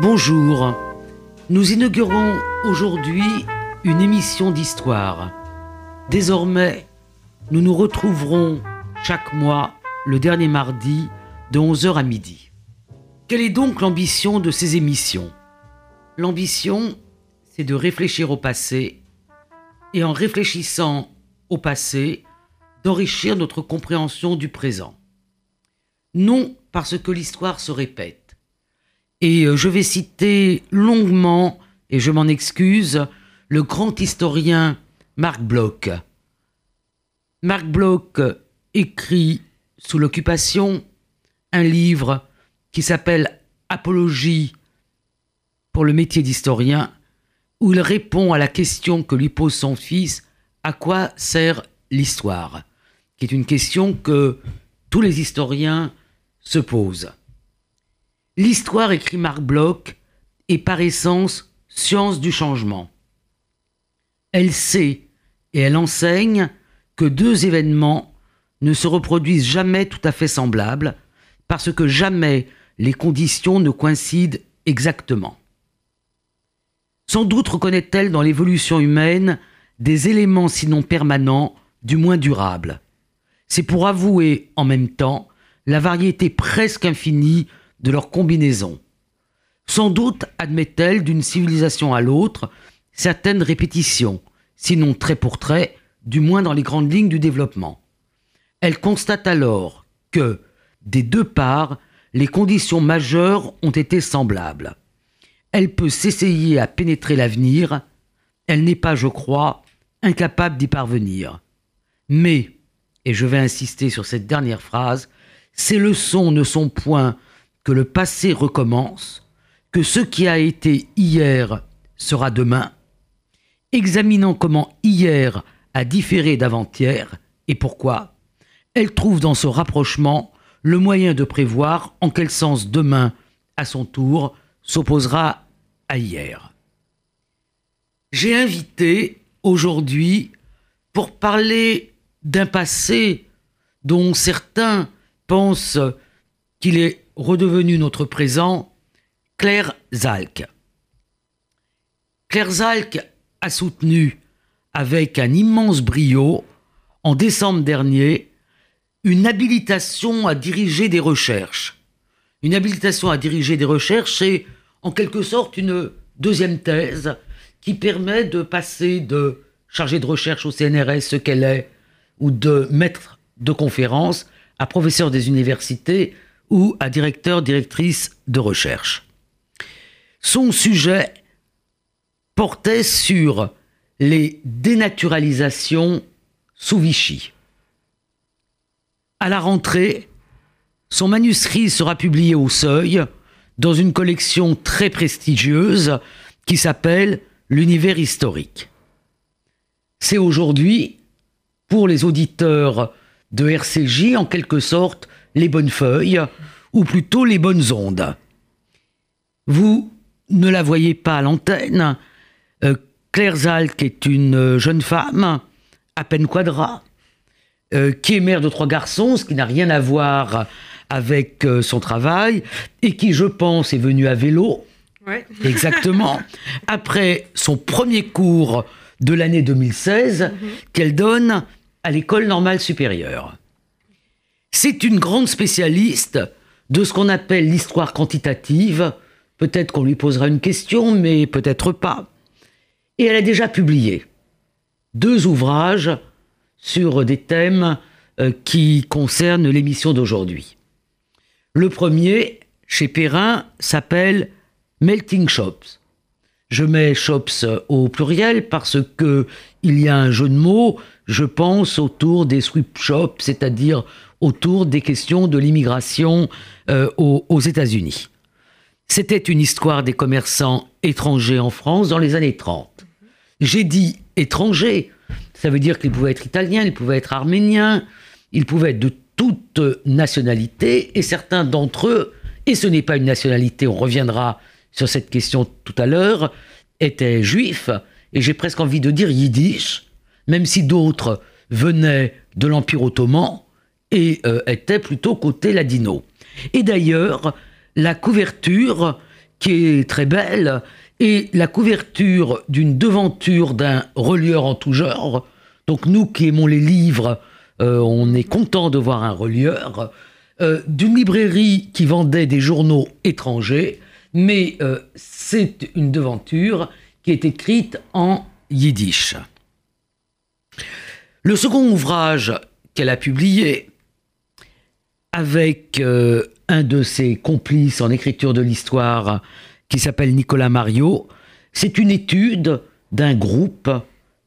Bonjour, nous inaugurons aujourd'hui une émission d'histoire. Désormais, nous nous retrouverons chaque mois le dernier mardi de 11h à midi. Quelle est donc l'ambition de ces émissions? L'ambition, c'est de réfléchir au passé et en réfléchissant au passé, d'enrichir notre compréhension du présent. Non parce que l'histoire se répète. Et euh, je vais citer longuement, et je m'en excuse, le grand historien Marc Bloch. Marc Bloch écrit sous l'occupation un livre qui s'appelle Apologie pour le métier d'historien, où il répond à la question que lui pose son fils, à quoi sert l'histoire? Qui est une question que tous les historiens se posent. L'histoire, écrit Marc Bloch, est par essence science du changement. Elle sait et elle enseigne que deux événements ne se reproduisent jamais tout à fait semblables, parce que jamais les conditions ne coïncident exactement. Sans doute reconnaît-elle dans l'évolution humaine des éléments sinon permanents, du moins durables. C'est pour avouer en même temps la variété presque infinie de leurs combinaisons. Sans doute admet-elle d'une civilisation à l'autre certaines répétitions, sinon trait pour trait, du moins dans les grandes lignes du développement. Elle constate alors que, des deux parts, les conditions majeures ont été semblables. Elle peut s'essayer à pénétrer l'avenir, elle n'est pas, je crois, incapable d'y parvenir. Mais, et je vais insister sur cette dernière phrase, ces leçons ne sont point que le passé recommence, que ce qui a été hier sera demain, examinant comment hier a différé d'avant-hier et pourquoi, elle trouve dans ce rapprochement le moyen de prévoir en quel sens demain, à son tour, s'opposera à hier. J'ai invité aujourd'hui pour parler d'un passé dont certains pensent qu'il est redevenu notre présent, Claire Zalk. Claire Zalk a soutenu avec un immense brio, en décembre dernier, une habilitation à diriger des recherches. Une habilitation à diriger des recherches, c'est en quelque sorte une deuxième thèse qui permet de passer de chargée de recherche au CNRS, ce qu'elle est, ou de maître de conférence à professeur des universités ou à directeur, directrice de recherche. Son sujet portait sur les dénaturalisations sous Vichy. À la rentrée, son manuscrit sera publié au Seuil dans une collection très prestigieuse qui s'appelle L'univers historique. C'est aujourd'hui pour les auditeurs de RCJ en quelque sorte les bonnes feuilles, ou plutôt les bonnes ondes. Vous ne la voyez pas à l'antenne. Euh, Claire Zalk est une jeune femme, à peine quadra, euh, qui est mère de trois garçons, ce qui n'a rien à voir avec euh, son travail, et qui, je pense, est venue à vélo. Exactement. Après son premier cours de l'année 2016 qu'elle donne à l'école normale supérieure. C'est une grande spécialiste de ce qu'on appelle l'histoire quantitative. Peut-être qu'on lui posera une question, mais peut-être pas. Et elle a déjà publié deux ouvrages sur des thèmes euh, qui concernent l'émission d'aujourd'hui. Le premier, chez Perrin, s'appelle Melting Shops. Je mets shops au pluriel parce que il y a un jeu de mots, je pense, autour des sweep shops, c'est-à-dire autour des questions de l'immigration euh, aux, États-Unis. C'était une histoire des commerçants étrangers en France dans les années 30. J'ai dit étrangers, ça veut dire qu'ils pouvaient être italiens, ils pouvaient être arméniens, ils pouvaient être de toute nationalité, et certains d'entre eux, et ce n'est pas une nationalité, on reviendra sur cette question tout à l'heure, étaient juifs, et j'ai presque envie de dire yiddish, même si d'autres venaient de l'Empire ottoman et euh, étaient plutôt côté ladino. Et d'ailleurs, la couverture qui est très belle et la couverture d'une devanture d'un relieur en tout genre. Donc nous qui aimons les livres, euh, on est content de voir un relieur. Euh, d'une librairie qui vendait des journaux étrangers, mais c'est une devanture qui est écrite en yiddish. Le second ouvrage qu'elle a publié avec un de ses complices en écriture de l'histoire qui s'appelle Nicolas Mario. C'est une étude d'un groupe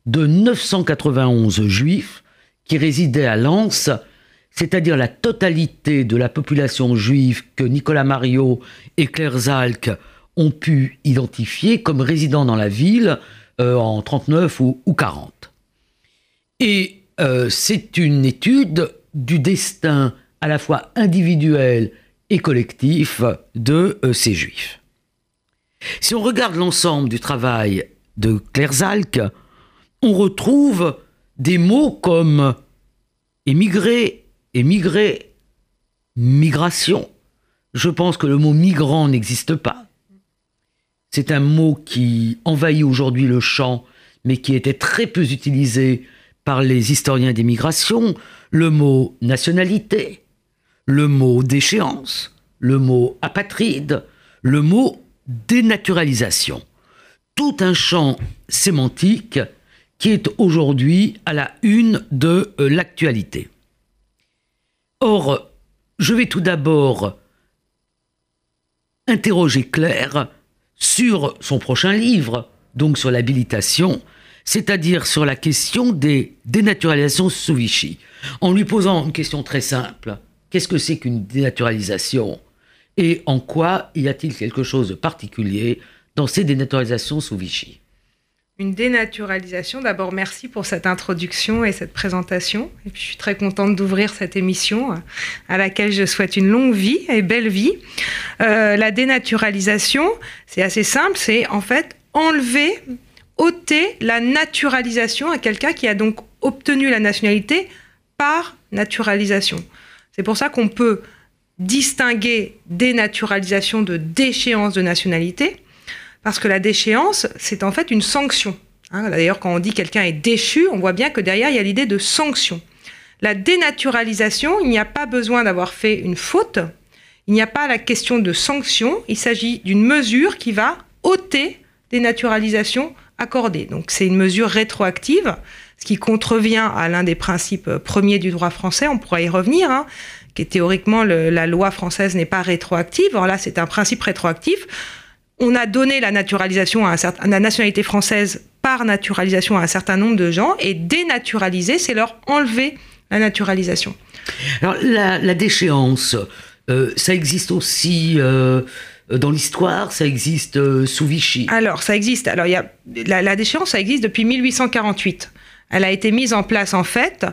de 991 juifs qui résidaient à Lens, c'est-à-dire la totalité de la population juive que Nicolas Mario et Claire Zalk ont pu identifier comme résidant dans la ville euh, en 39 ou, 40. Et euh, c'est une étude du destin à la fois individuel et collectif de euh, ces juifs. Si on regarde l'ensemble du travail de Claire Zalk, on retrouve des mots comme émigrer, émigrer, migration. Je pense que le mot migrant n'existe pas. C'est un mot qui envahit aujourd'hui le champ, mais qui était très peu utilisé par les historiens des migrations. Le mot nationalité, le mot déchéance, le mot apatride, le mot dénaturalisation. Tout un champ sémantique qui est aujourd'hui à la une de euh, l'actualité. Or, je vais tout d'abord interroger Claire sur son prochain livre, donc sur l'habilitation, c'est-à-dire sur la question des dénaturalisations sous Vichy, en lui posant une question très simple. Qu'est-ce que c'est qu'une dénaturalisation et en quoi y a-t-il quelque chose de particulier dans ces dénaturalisations sous Vichy? Une dénaturalisation. D'abord, merci pour cette introduction et cette présentation. Et puis, je suis très contente d'ouvrir cette émission à laquelle je souhaite une longue vie et belle vie. Euh, la dénaturalisation, c'est assez simple, c'est en fait enlever, ôter la naturalisation à quelqu'un qui a donc obtenu la nationalité par naturalisation. C'est pour ça qu'on peut distinguer dénaturalisation de déchéance de nationalité, parce que la déchéance, c'est en fait une sanction. Hein. D'ailleurs, quand on dit quelqu'un est déchu, on voit bien que derrière, il y a l'idée de sanction. La dénaturalisation, il n'y a pas besoin d'avoir fait une faute, il n'y a pas la question de sanction, il s'agit d'une mesure qui va ôter des naturalisations accordées. Donc c'est une mesure rétroactive, ce qui contrevient à l'un des principes premiers du droit français, on pourra y revenir, hein qui est théoriquement la loi française n'est pas rétroactive. Alors là, c'est un principe rétroactif. On a donné la naturalisation à, un certain, la nationalité française par naturalisation à un certain nombre de gens et dénaturaliser, c'est leur enlever la naturalisation. Alors la, déchéance, euh, ça existe aussi. Euh, dans l'histoire, ça existe euh, sous Vichy? Alors, ça existe. Alors, il y a, la, la déchéance, ça existe depuis 1848. Elle a été mise en place, en fait,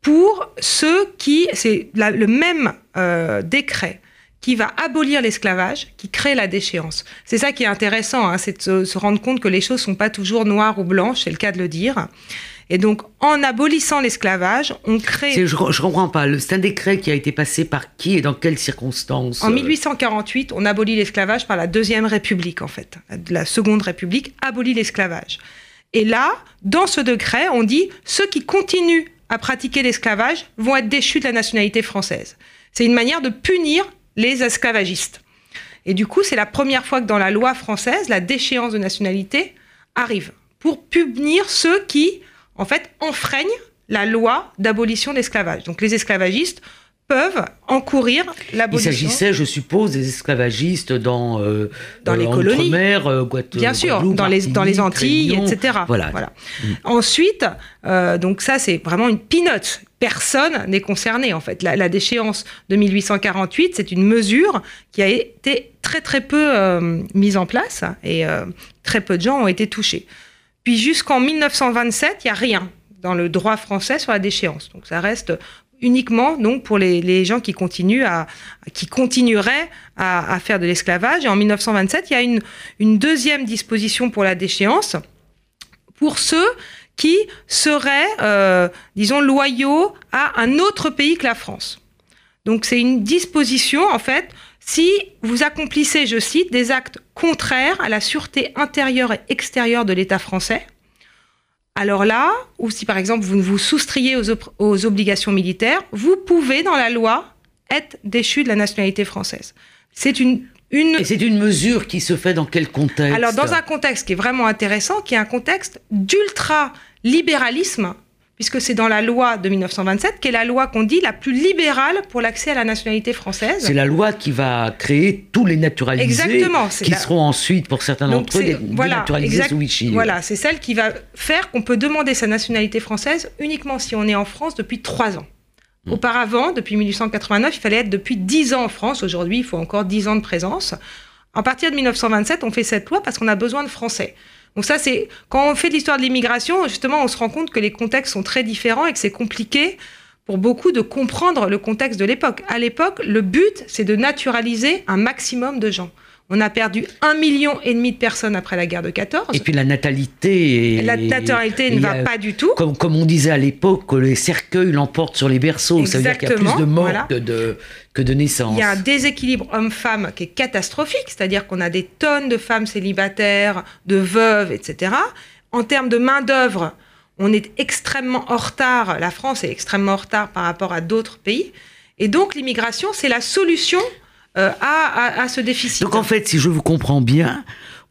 pour ceux qui, c'est le même euh, décret qui va abolir l'esclavage, qui crée la déchéance. C'est ça qui est intéressant, hein, c'est de se, rendre compte que les choses sont pas toujours noires ou blanches, c'est le cas de le dire. Et donc, en abolissant l'esclavage, on crée... Je, ne comprends pas. C'est un décret qui a été passé par qui et dans quelles circonstances En 1848, on abolit l'esclavage par la Deuxième République, en fait. La Seconde République abolit l'esclavage. Et là, dans ce décret, on dit ceux qui continuent à pratiquer l'esclavage vont être déchus de la nationalité française. C'est une manière de punir les esclavagistes. Et du coup, c'est la première fois que dans la loi française, la déchéance de nationalité arrive pour punir ceux qui, en fait, enfreignent la loi d'abolition de l'esclavage. Donc les esclavagistes peuvent encourir l'abolition. Il s'agissait, je suppose, des esclavagistes dans, euh, dans les colonies. Euh, Bien sûr, dans les, dans les Antilles, etc. Voilà. voilà. Ensuite, euh, donc ça, c'est vraiment une pinote. Personne n'est concerné, en fait. La, déchéance de 1848, c'est une mesure qui a été très, très peu mise en place et très peu de gens ont été touchés. Puis jusqu'en 1927, il n'y a rien dans le droit français sur la déchéance. Donc ça reste uniquement donc pour les, gens qui continuent à qui continueraient à, faire de l'esclavage. Et en 1927, il y a une, deuxième disposition pour la déchéance pour ceux qui seraient, euh, disons, loyaux à un autre pays que la France. Donc c'est une disposition, en fait, si vous accomplissez, je cite, des actes contraires à la sûreté intérieure et extérieure de l'État français, alors là, ou si par exemple vous ne vous soustriez aux, obligations militaires, vous pouvez dans la loi être déchu de la nationalité française. C'est une, une... Et c'est une mesure qui se fait dans quel contexte? Alors dans un contexte qui est vraiment intéressant, qui est un contexte d'ultra-libéralisme puisque c'est dans la loi de 1927, qui est la loi qu'on dit la plus libérale pour l'accès à la nationalité française. C'est la loi qui va créer tous les naturalisés exactement, qui seront ensuite, pour certains d'entre eux, des, voilà, naturalisés sous Vichy. Voilà, c'est celle qui va faire qu'on peut demander sa nationalité française uniquement si on est en France depuis trois ans. Hmm. Auparavant, depuis 1889, il fallait être depuis dix ans en France. Aujourd'hui, il faut encore dix ans de présence. À partir de 1927, on fait cette loi parce qu'on a besoin de Français. Donc ça, c'est quand on fait de l'histoire de l'immigration, justement, on se rend compte que les contextes sont très différents et que c'est compliqué pour beaucoup de comprendre le contexte de l'époque. À l'époque, le but, c'est de naturaliser un maximum de gens. On a perdu un million et demi de personnes après la guerre de 14. Et puis la natalité. la natalité ne va pas du tout. Comme, comme on disait à l'époque, les cercueils l'emportent sur les berceaux. Ça veut dire qu'il y a plus de morts que, de, que de naissances. Il y a un déséquilibre homme-femme qui est catastrophique. C'est-à-dire qu'on a des tonnes de femmes célibataires, de veuves, etc. En termes de main-d'œuvre, on est extrêmement en retard. La France est extrêmement en retard par rapport à d'autres pays. Et donc l'immigration, c'est la solution euh, à, ce déficit. Donc en fait, si je vous comprends bien,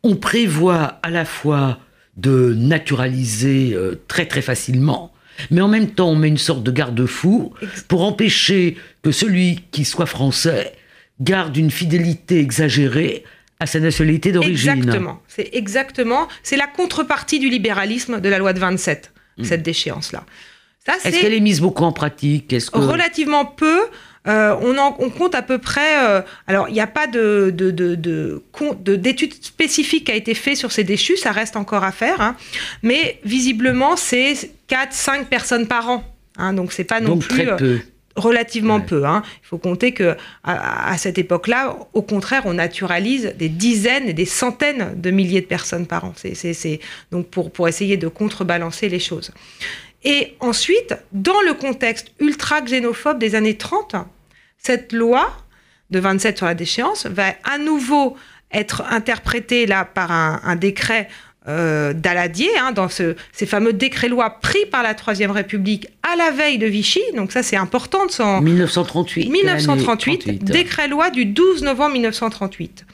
on prévoit à la fois de naturaliser euh, très très facilement, mais en même temps on met une sorte de garde-fou pour empêcher que celui qui soit français garde une fidélité exagérée à sa nationalité d'origine. Exactement, c'est exactement, c'est la contrepartie du libéralisme de la loi de 27, hmm. cette déchéance-là. Est-ce qu'elle est mise beaucoup en pratique? Est-ce que... Relativement peu. Euh, on, on, compte à peu près. Euh, alors, il n'y a pas de, de, de, d'études spécifiques qui a été fait sur ces déchus, ça reste encore à faire. Hein. mais visiblement, c'est 4-5 personnes par an. Hein, donc, c'est pas non donc plus. Très peu. relativement peu. Hein. Il faut compter que à, cette époque-là, au contraire, on naturalise des dizaines et des centaines de milliers de personnes par an. C'est, donc pour, pour essayer de contrebalancer les choses. Et ensuite, dans le contexte ultra-xénophobe des années 30, cette loi de 27 sur la déchéance va à nouveau être interprétée là par un, décret euh, d'Aladier, hein, dans ce, ces fameux décrets-lois pris par la Troisième République à la veille de Vichy. Donc ça, c'est important de s'en... 1938. 1938, décret-loi du 12 novembre 1938.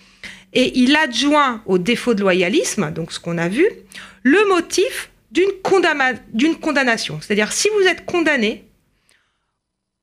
Et il adjoint au défaut de loyalisme, donc ce qu'on a vu, le motif d'une condamnation. C'est-à-dire, si vous êtes condamné,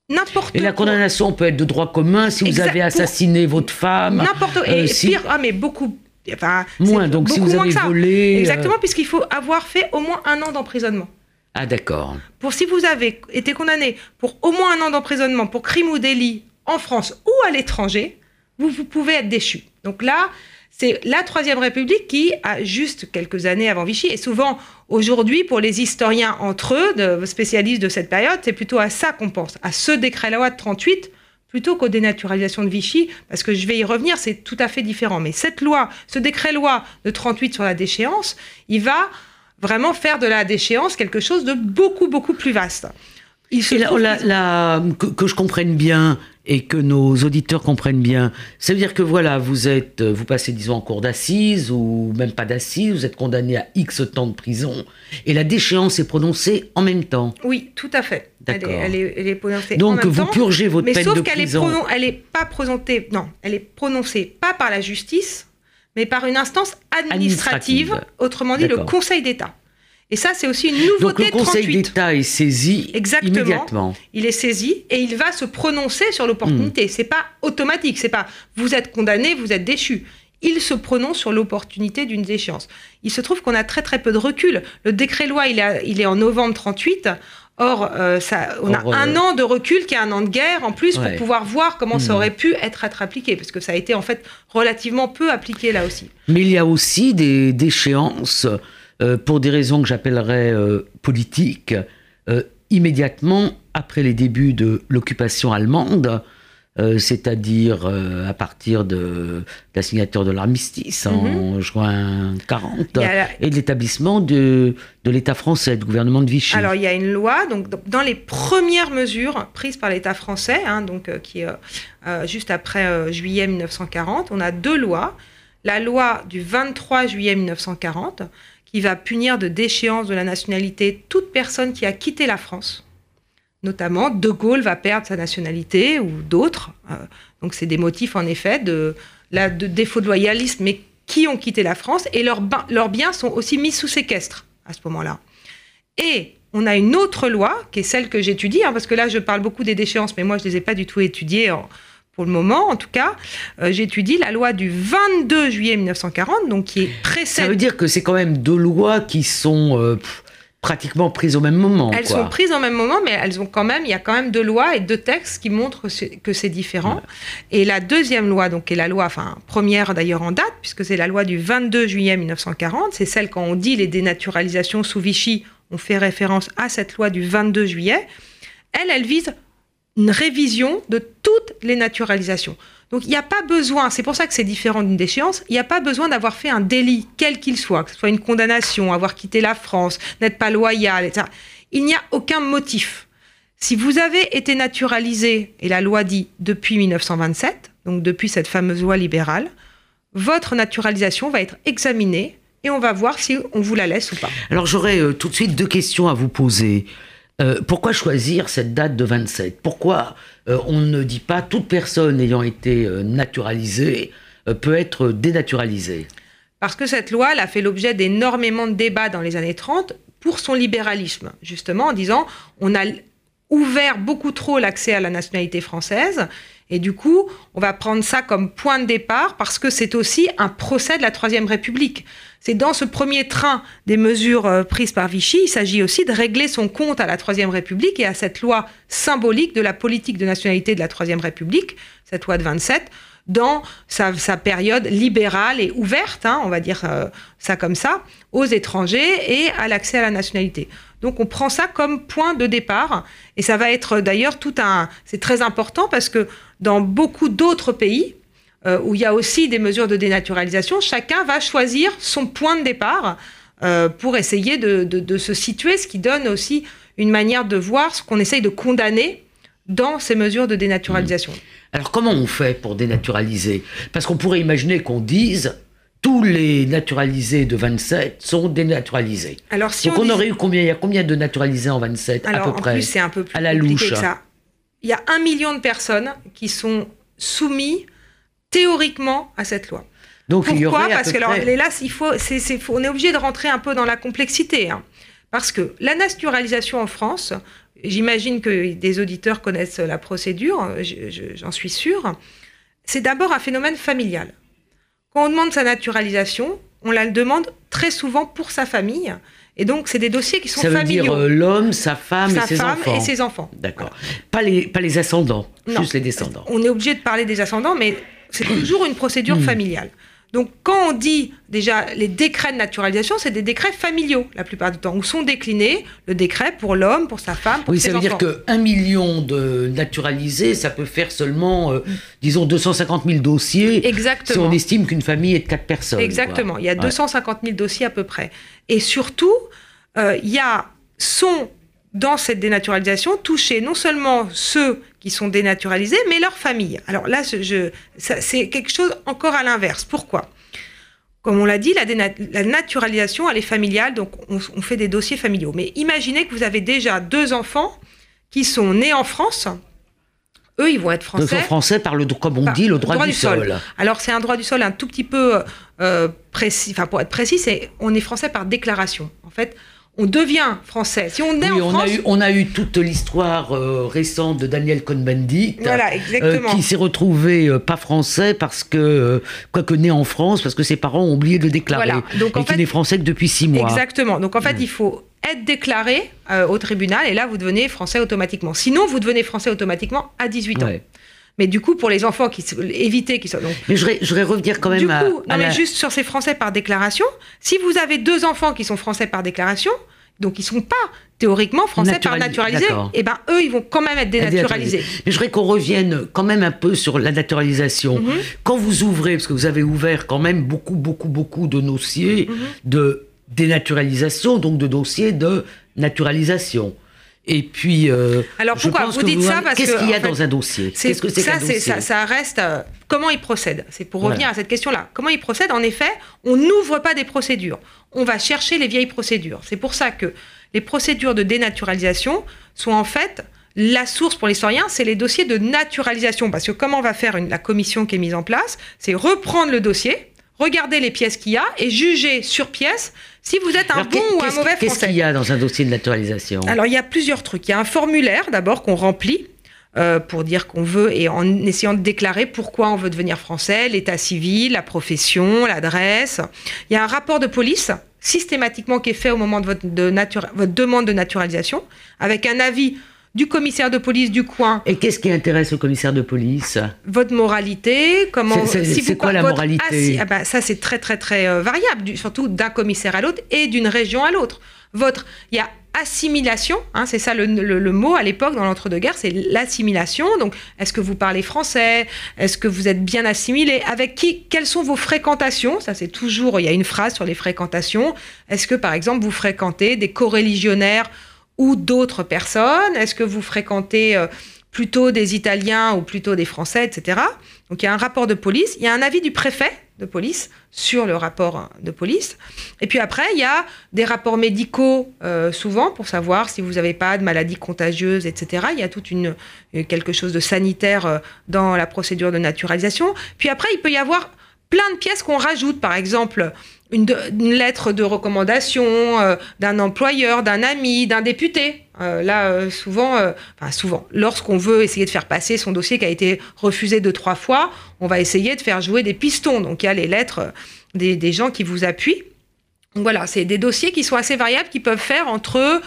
n'importe Et la condamnation peut être de droit commun si vous avez assassiné votre femme. N'importe euh, Et pire, ah, mais beaucoup. Enfin, moins, donc si vous avez volé. Euh, Exactement, puisqu'il faut avoir fait au moins un an d'emprisonnement. Ah, d'accord. Pour si vous avez été condamné pour au moins un an d'emprisonnement pour crime ou délit en France ou à l'étranger, vous, vous pouvez être déchu. Donc là, c'est la Troisième République qui, a juste quelques années avant Vichy, et souvent aujourd'hui, pour les historiens entre eux, de, spécialistes de cette période, c'est plutôt à ça qu'on pense, à ce décret-loi de 38, plutôt qu'aux dénaturalisations de Vichy, parce que je vais y revenir, c'est tout à fait différent. Mais cette loi, ce décret-loi de 38 sur la déchéance, il va vraiment faire de la déchéance quelque chose de beaucoup, beaucoup plus vaste. Il que, je comprenne bien, et que nos auditeurs comprennent bien. Ça veut dire que voilà, vous êtes, vous passez disons en cours d'assises ou même pas d'assises, vous êtes condamné à X temps de prison et la déchéance est prononcée en même temps. Oui, tout à fait. D'accord. Elle, est, prononcée Donc en même vous purgez votre mais peine sauf de qu'elle prison. Est elle n'est pas prononcée, non, elle est prononcée pas par la justice, mais par une instance administrative, autrement dit le Conseil d'État. Et ça, c'est aussi une nouveauté. Donc le Conseil d'État est saisi Exactement. immédiatement. Il est saisi et il va se prononcer sur l'opportunité. Ce hmm. C'est pas automatique. C'est pas vous êtes condamné, vous êtes déchu. Il se prononce sur l'opportunité d'une déchéance. Il se trouve qu'on a très très peu de recul. Le décret-loi, il, il, est en novembre 38. Or, euh, ça, on a un euh, an de recul qui est un an de guerre en plus pour pouvoir voir comment ça hmm. aurait pu être, être appliqué, parce que ça a été en fait relativement peu appliqué là aussi. Mais il y a aussi des déchéances euh, pour des raisons que j'appellerais euh, politiques, euh, immédiatement après les débuts de l'occupation allemande, c'est-à-dire à partir de, la signature de l'armistice en mhm. juin 40, et de l'établissement de, de l'État français, du gouvernement de Vichy. Alors il y a une loi, donc dans les premières mesures prises par l'État français, hein, donc euh, qui est juste après juillet 1940, on a deux lois. La loi du 23 juillet 1940, qui va punir de déchéance de la nationalité toute personne qui a quitté la France notamment De Gaulle va perdre sa nationalité ou d'autres. Euh, donc c'est des motifs en effet de, de défaut de loyalisme, mais qui ont quitté la France et leurs, biens sont aussi mis sous séquestre à ce moment-là. Et on a une autre loi qui est celle que j'étudie, hein, parce que là je parle beaucoup des déchéances, mais moi je ne les ai pas du tout étudiées pour le moment en tout cas. Euh, j'étudie la loi du 22 juillet 1940, donc qui est précède. Ça veut dire que c'est quand même deux lois qui sont... Euh, pratiquement prises au même moment. Elles sont prises au même moment, mais elles ont quand même, il y a quand même deux lois et deux textes qui montrent que c'est différent. Et la deuxième loi, donc, est la loi, enfin, première d'ailleurs en date, puisque c'est la loi du 22 juillet 1940, c'est celle quand on dit les dénaturalisations sous Vichy, on fait référence à cette loi du 22 juillet. Elle, elle vise une révision de toutes les naturalisations. Donc il n'y a pas besoin, c'est pour ça que c'est différent d'une déchéance, il n'y a pas besoin d'avoir fait un délit, quel qu'il soit, que ce soit une condamnation, avoir quitté la France, n'être pas loyal, etc. Il n'y a aucun motif. Si vous avez été naturalisé, et la loi dit depuis 1927, donc depuis cette fameuse loi libérale, votre naturalisation va être examinée et on va voir si on vous la laisse ou pas. Alors j'aurais euh, tout de suite deux questions à vous poser. Euh, pourquoi choisir cette date de 27 Pourquoi euh, on ne dit pas toute personne ayant été euh, naturalisée peut être dénaturalisée? Parce que cette loi a fait l'objet d'énormément de débats dans les années 30 pour son libéralisme, justement en disant on a ouvert beaucoup trop l'accès à la nationalité française. Et du coup, on va prendre ça comme point de départ parce que c'est aussi un procès de la Troisième République. C'est dans ce premier train des mesures euh, prises par Vichy, il s'agit aussi de régler son compte à la Troisième République et à cette loi symbolique de la politique de nationalité de la Troisième République, cette loi de 27, dans sa, période libérale et ouverte, hein, on va dire euh, ça comme ça, aux étrangers et à l'accès à la nationalité. Donc on prend ça comme point de départ et ça va être d'ailleurs tout un... C'est très important parce que dans beaucoup d'autres pays, euh, où il y a aussi des mesures de dénaturalisation, chacun va choisir son point de départ euh, pour essayer de, se situer, ce qui donne aussi une manière de voir ce qu'on essaye de condamner dans ces mesures de dénaturalisation. Alors comment on fait pour dénaturaliser? Parce qu'on pourrait imaginer qu'on dise tous les naturalisés de 27 sont dénaturalisés. Alors, si Donc on, aurait eu combien Il y a combien de naturalisés en 27 à peu près plus, c'est un peu plus à la louche. que ça. Il y a un million de personnes qui sont soumises théoriquement à cette loi. Donc, Pourquoi Parce que alors, là, il faut, on est obligé de rentrer un peu dans la complexité. Hein. Parce que la naturalisation en France, j'imagine que des auditeurs connaissent la procédure, j'en suis sûre, c'est d'abord un phénomène familial. Quand on demande sa naturalisation, on la demande très souvent pour sa famille. Et donc, c'est des dossiers qui sont familiaux. Ça veut dire euh, l'homme, sa femme et ses femme enfants. et ses enfants. D'accord. Pas, les, pas les ascendants, juste les descendants. On est obligé de parler des ascendants, mais c'est toujours une procédure hmm. familiale. Donc, quand on dit déjà les décrets de naturalisation, c'est des décrets familiaux la plupart du temps, où sont déclinés le décret pour l'homme, pour sa femme, pour oui, ses enfants. Oui, ça veut dire qu'un million de naturalisés, ça peut faire seulement, euh, disons, 250 000 dossiers. Exactement. Si on estime qu'une famille est de quatre personnes. Exactement. Il y a 250 000 dossiers à peu près. Et surtout, euh, il y a son dans cette dénaturalisation, toucher non seulement ceux qui sont dénaturalisés, mais leurs familles. Alors là, c'est quelque chose encore à l'inverse. Pourquoi? Comme on l'a dit, la, naturalisation, elle est familiale, donc on, fait des dossiers familiaux. Mais imaginez que vous avez déjà deux enfants qui sont nés en France. Eux, ils vont être français. Ils sont français par le, comme on dit, le droit, du, sol. Alors c'est un droit du sol un tout petit peu euh, précis. Enfin, pour être précis, c'est on est français par déclaration. En fait, on devient français. Si on est en on France, a eu, on a eu toute l'histoire euh, récente de Daniel Cohn-Bendit, euh, qui s'est retrouvé euh, pas français parce que, quoique né en France, parce que ses parents ont oublié de le déclarer, Donc, et qui n'est français que depuis six mois. Exactement. Donc en fait, mm. il faut être déclaré au tribunal et là, vous devenez français automatiquement. Sinon, vous devenez français automatiquement à 18 ans. Mais du coup, pour les enfants, qui éviter qu'ils soient. Donc, mais je voudrais, revenir quand même du coup, non, mais juste sur ces Français par déclaration. Si vous avez deux enfants qui sont Français par déclaration, donc ils sont pas théoriquement français par naturalisé, et eh ben eux, ils vont quand même être dénaturalisés. Mais je voudrais qu'on revienne quand même un peu sur la naturalisation. Mhm. Quand vous ouvrez, parce que vous avez ouvert quand même beaucoup, beaucoup, beaucoup de dossiers mhm. de dénaturalisation, donc de dossiers de naturalisation. Et puis, euh, alors pourquoi vous dites ça Parce qu'est-ce qu'il y a dans un dossier? Qu'est-ce que c'est ça, ça, ça, reste. Euh, comment il procède? C'est pour revenir à cette question-là. Comment il procède? En effet, on n'ouvre pas des procédures. On va chercher les vieilles procédures. C'est pour ça que les procédures de dénaturalisation sont en fait la source pour l'historien, c'est les dossiers de naturalisation. Parce que comment va faire la commission qui est mise en place? C'est reprendre le dossier, regarder les pièces qu'il y a et juger sur pièce si vous êtes un bon ou un mauvais français. Qu'est-ce qu'il y a dans un dossier de naturalisation Alors, il y a plusieurs trucs. Il y a un formulaire d'abord qu'on remplit. Euh, pour dire qu'on veut et en essayant de déclarer pourquoi on veut devenir français, l'état civil, la profession, l'adresse. Il y a un rapport de police systématiquement qui est fait au moment de votre, de votre demande de naturalisation, avec un avis du commissaire de police du coin. Et qu'est-ce qui intéresse au commissaire de police? Votre moralité, comment. C'est quoi la moralité? ah bah, Ça, c'est très, très, très euh, variable, surtout d'un commissaire à l'autre et d'une région à l'autre. Votre, il y a assimilation, hein, c'est ça le, mot à l'époque dans l'entre-deux-guerres, c'est l'assimilation. Donc, est-ce que vous parlez français? Est-ce que vous êtes bien assimilé? Avec qui? Quelles sont vos fréquentations? Ça, c'est toujours, il y a une phrase sur les fréquentations. Est-ce que, par exemple, vous fréquentez des coreligionnaires ou d'autres personnes? Est-ce que vous fréquentez euh, plutôt des Italiens ou plutôt des Français, etc. Donc il y a un rapport de police, il y a un avis du préfet de police sur le rapport de police. Et puis après, il y a des rapports médicaux, euh, souvent, pour savoir si vous n'avez pas de maladies contagieuses, etc. Il y a toute une, quelque chose de sanitaire euh, dans la procédure de naturalisation. Puis après, il peut y avoir plein de pièces qu'on rajoute, par exemple une, lettre de recommandation euh, d'un employeur, d'un ami, d'un député. Euh, là, euh, souvent, enfin souvent, lorsqu'on veut essayer de faire passer son dossier qui a été refusé deux, trois fois, on va essayer de faire jouer des pistons. Donc il y a les lettres des, des gens qui vous appuient. Donc voilà, c'est des dossiers qui sont assez variables, qui peuvent faire entre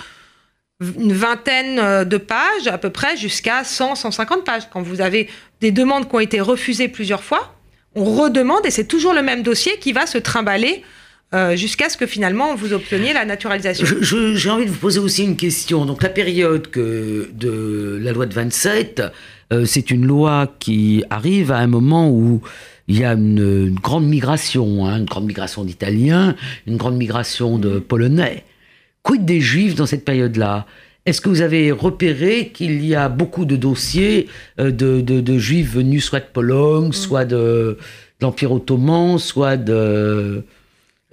une vingtaine de pages à peu près jusqu'à 100, 150 pages. Quand vous avez des demandes qui ont été refusées plusieurs fois, on redemande et c'est toujours le même dossier qui va se trimballer euh, jusqu'à ce que finalement vous obteniez la naturalisation. J'ai envie de vous poser aussi une question. Donc la période que de la loi de 27, euh, c'est une loi qui arrive à un moment où il y a une, grande migration, hein, une grande migration d'Italiens, une grande migration de Polonais. Quid des Juifs dans cette période-là? Est-ce que vous avez repéré qu'il y a beaucoup de dossiers euh, de, juifs venus soit de Pologne, mm. soit de, l'Empire ottoman, soit de,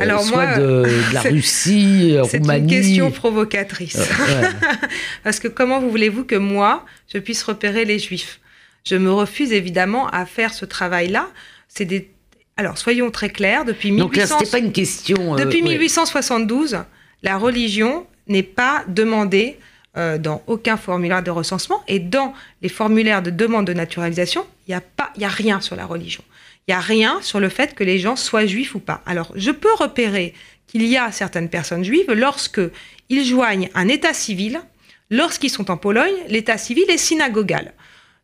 euh, soit de, la Russie, Roumanie C'est une question provocatrice. Euh, Parce que comment voulez-vous que moi, je puisse repérer les juifs? Je me refuse évidemment à faire ce travail-là. C'est des... Alors, soyons très clairs, depuis, pas une question, depuis 1872, la religion n'est pas demandée euh, dans aucun formulaire de recensement. Et dans les formulaires de demande de naturalisation, il n'y a, a rien sur la religion. Il n'y a rien sur le fait que les gens soient juifs ou pas. Alors, je peux repérer qu'il y a certaines personnes juives lorsque ils joignent un état civil. Lorsqu'ils sont en Pologne, l'état civil est synagogal.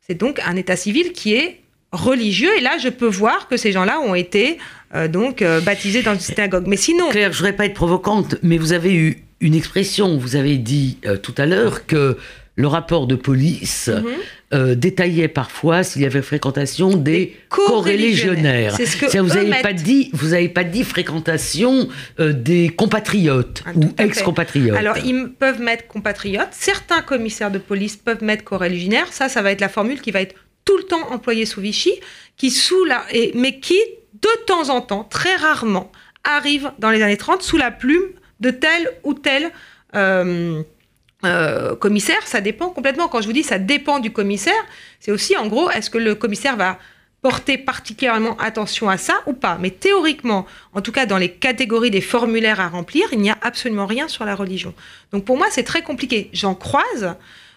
C'est donc un état civil qui est religieux. Et là, je peux voir que ces gens-là ont été euh, donc euh, baptisés dans une synagogue. Mais sinon, Claire, je voudrais pas être provocante, mais vous avez eu une expression. Vous avez dit euh, tout à l'heure que le rapport de police mhm. euh, détaillait parfois s'il y avait fréquentation des, corrélégionnaires. C'est ce vous n'avez pas dit, vous n'avez pas dit fréquentation euh, des compatriotes ah, ou ex-compatriotes. Alors ils peuvent mettre compatriotes. Certains commissaires de police peuvent mettre corrélégionnaires. Ça, ça va être la formule qui va être tout le temps employée sous Vichy, qui sous la, et, mais qui de temps en temps, très rarement, arrive dans les années 30 sous la plume de tel ou tel euh, euh, commissaire. Ça dépend complètement. Quand je vous dis ça dépend du commissaire, c'est aussi en gros, est-ce que le commissaire va porter particulièrement attention à ça ou pas. Mais théoriquement, en tout cas dans les catégories des formulaires à remplir, il n'y a absolument rien sur la religion. Donc pour moi, c'est très compliqué. J'en croise,